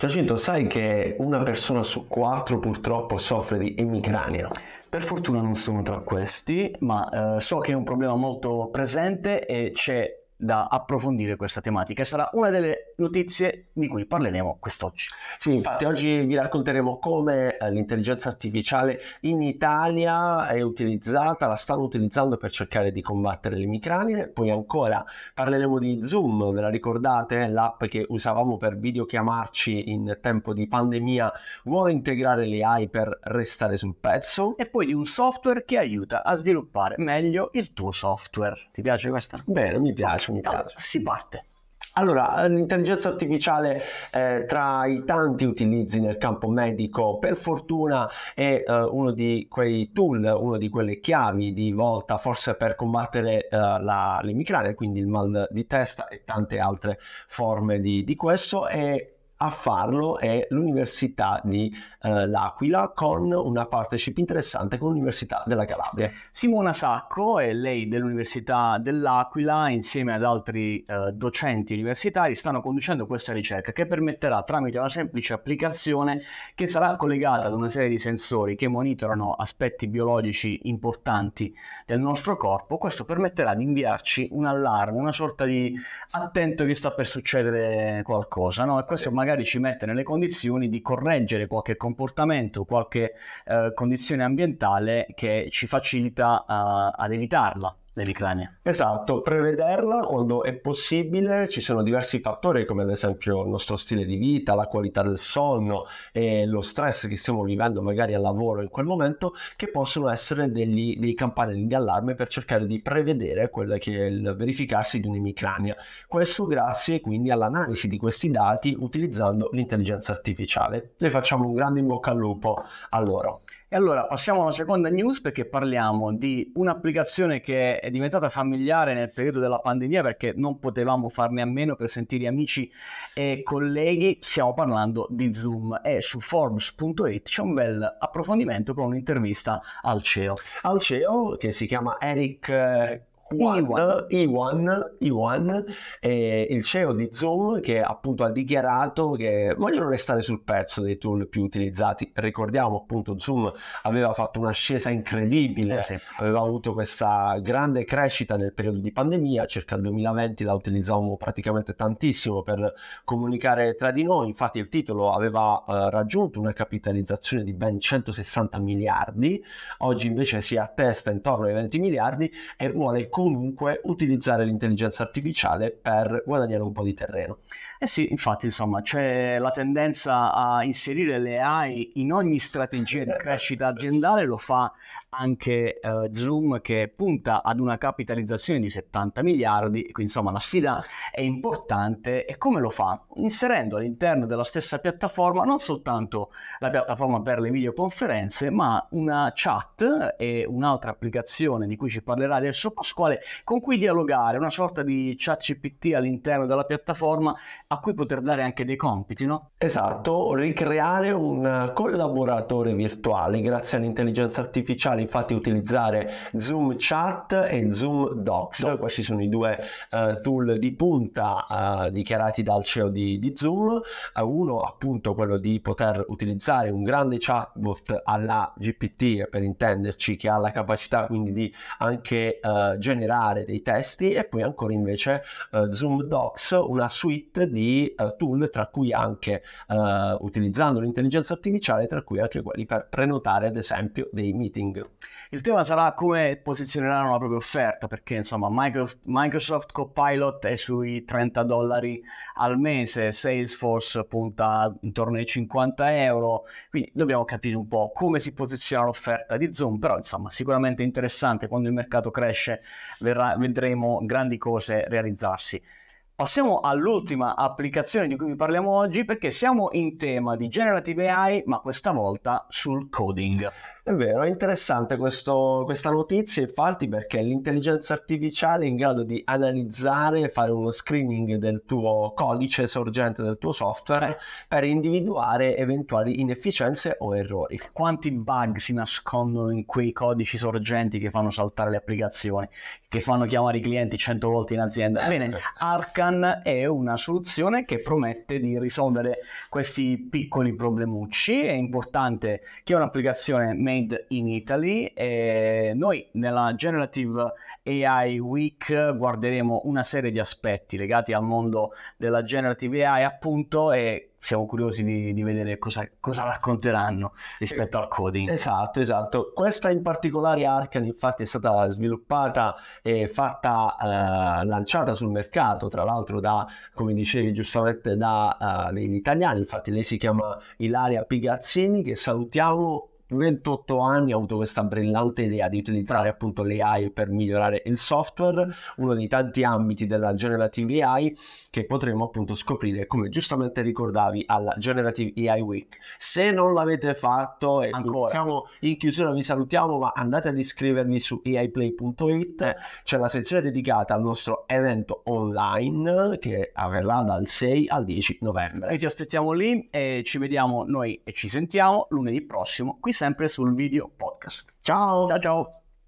Giacinto, sai che una persona su quattro purtroppo soffre di emicrania? Per fortuna non sono tra questi, ma eh, so che è un problema molto presente e c'è da approfondire questa tematica. Sarà una delle notizie di cui parleremo quest'oggi. Sì, infatti oggi vi racconteremo come eh, l'intelligenza artificiale in Italia è utilizzata, la stanno utilizzando per cercare di combattere le micranie. Poi ancora parleremo di Zoom, ve la ricordate? L'app che usavamo per videochiamarci in tempo di pandemia vuole integrare le AI per restare sul pezzo. E poi di un software che aiuta a sviluppare meglio il tuo software. Ti piace questa? Bene, mi piace mi piace. Allora, si parte. Allora, l'intelligenza artificiale eh, tra i tanti utilizzi nel campo medico, per fortuna è eh, uno di quei tool, una di quelle chiavi di volta forse per combattere eh, la, l'emicrania, quindi il mal di testa e tante altre forme di, di questo. E a farlo è l'Università di eh, L'Aquila con una partnership interessante con l'Università della Calabria. Simona Sacco è lei dell'Università dell'Aquila insieme ad altri eh, docenti universitari stanno conducendo questa ricerca che permetterà tramite una semplice applicazione che sarà collegata ad una serie di sensori che monitorano aspetti biologici importanti del nostro corpo, questo permetterà di inviarci un allarme, una sorta di attento che sta per succedere qualcosa, no? E questo magari magari ci mette nelle condizioni di correggere qualche comportamento, qualche eh, condizione ambientale che ci facilita uh, ad evitarla l'emicrania. Esatto, prevederla quando è possibile, ci sono diversi fattori come ad esempio il nostro stile di vita, la qualità del sonno e lo stress che stiamo vivendo magari al lavoro in quel momento che possono essere degli, dei campanelli di allarme per cercare di prevedere quello che è il verificarsi di un'emicrania. Questo grazie quindi all'analisi di questi dati utilizzando l'intelligenza artificiale. Noi facciamo un grande in bocca al lupo a loro. E allora passiamo alla seconda news perché parliamo di un'applicazione che è diventata familiare nel periodo della pandemia perché non potevamo farne a meno per sentire amici e colleghi. Stiamo parlando di Zoom e su Forbes.it c'è un bel approfondimento con un'intervista al CEO. Al CEO che si chiama Eric eh, Iwan, Iwan, Iwan eh, il CEO di Zoom che appunto ha dichiarato che vogliono restare sul pezzo dei tool più utilizzati. Ricordiamo appunto Zoom aveva fatto un'ascesa incredibile, eh sì. aveva avuto questa grande crescita nel periodo di pandemia, circa il 2020 la utilizzavamo praticamente tantissimo per comunicare tra di noi, infatti il titolo aveva eh, raggiunto una capitalizzazione di ben 160 miliardi, oggi invece si attesta intorno ai 20 miliardi e vuole comunque utilizzare l'intelligenza artificiale per guadagnare un po' di terreno. Eh sì, infatti, insomma, c'è la tendenza a inserire le AI in ogni strategia di crescita aziendale, lo fa anche uh, Zoom che punta ad una capitalizzazione di 70 miliardi, quindi insomma la sfida è importante e come lo fa? Inserendo all'interno della stessa piattaforma non soltanto la piattaforma per le videoconferenze, ma una chat e un'altra applicazione di cui ci parlerà adesso Pasquale, con cui dialogare, una sorta di chat GPT all'interno della piattaforma a cui poter dare anche dei compiti, no? Esatto, ricreare un collaboratore virtuale grazie all'intelligenza artificiale infatti utilizzare Zoom Chat e Zoom Docs. Questi sono i due uh, tool di punta uh, dichiarati dal CEO di, di Zoom. Uh, uno appunto quello di poter utilizzare un grande chatbot alla GPT per intenderci che ha la capacità quindi di anche generare dei testi e poi ancora invece Zoom Docs una suite di tool tra cui anche utilizzando l'intelligenza artificiale tra cui anche quelli per prenotare ad esempio dei meeting. Il tema sarà come posizioneranno la propria offerta, perché insomma Microsoft Copilot è sui 30 dollari al mese, Salesforce punta intorno ai 50 euro, quindi dobbiamo capire un po' come si posiziona l'offerta di Zoom, però insomma sicuramente interessante, quando il mercato cresce verrà, vedremo grandi cose realizzarsi. Passiamo all'ultima applicazione di cui vi parliamo oggi perché siamo in tema di generative AI, ma questa volta sul coding. È vero, è interessante questo, questa notizia infatti perché l'intelligenza artificiale è in grado di analizzare, fare uno screening del tuo codice sorgente del tuo software per individuare eventuali inefficienze o errori. Quanti bug si nascondono in quei codici sorgenti che fanno saltare le applicazioni, che fanno chiamare i clienti 100 volte in azienda? Bene, Arcan è una soluzione che promette di risolvere questi piccoli problemucci. È importante che un'applicazione made in Italy e noi nella Generative AI Week guarderemo una serie di aspetti legati al mondo della Generative AI appunto e siamo curiosi di, di vedere cosa, cosa, racconteranno rispetto al coding. Esatto, esatto. Questa in particolare Arcan infatti è stata sviluppata e fatta, eh, lanciata sul mercato, tra l'altro da, come dicevi giustamente, da uh, degli italiani, infatti lei si chiama Ilaria Pigazzini, che salutiamo 28 anni ha avuto questa brillante idea di utilizzare appunto l'AI per migliorare il software, uno dei tanti ambiti della Generative AI che potremo appunto scoprire, come giustamente ricordavi, alla Generative AI Week. Se non l'avete fatto, e Ancora. siamo in chiusura, vi salutiamo, ma andate ad iscrivervi su aiplay.it, eh. c'è una sezione dedicata al nostro evento online che avverrà dal 6 al 10 novembre. Noi ti aspettiamo lì e ci vediamo noi e ci sentiamo lunedì prossimo qui sempre sul video podcast. Ciao! Ciao ciao!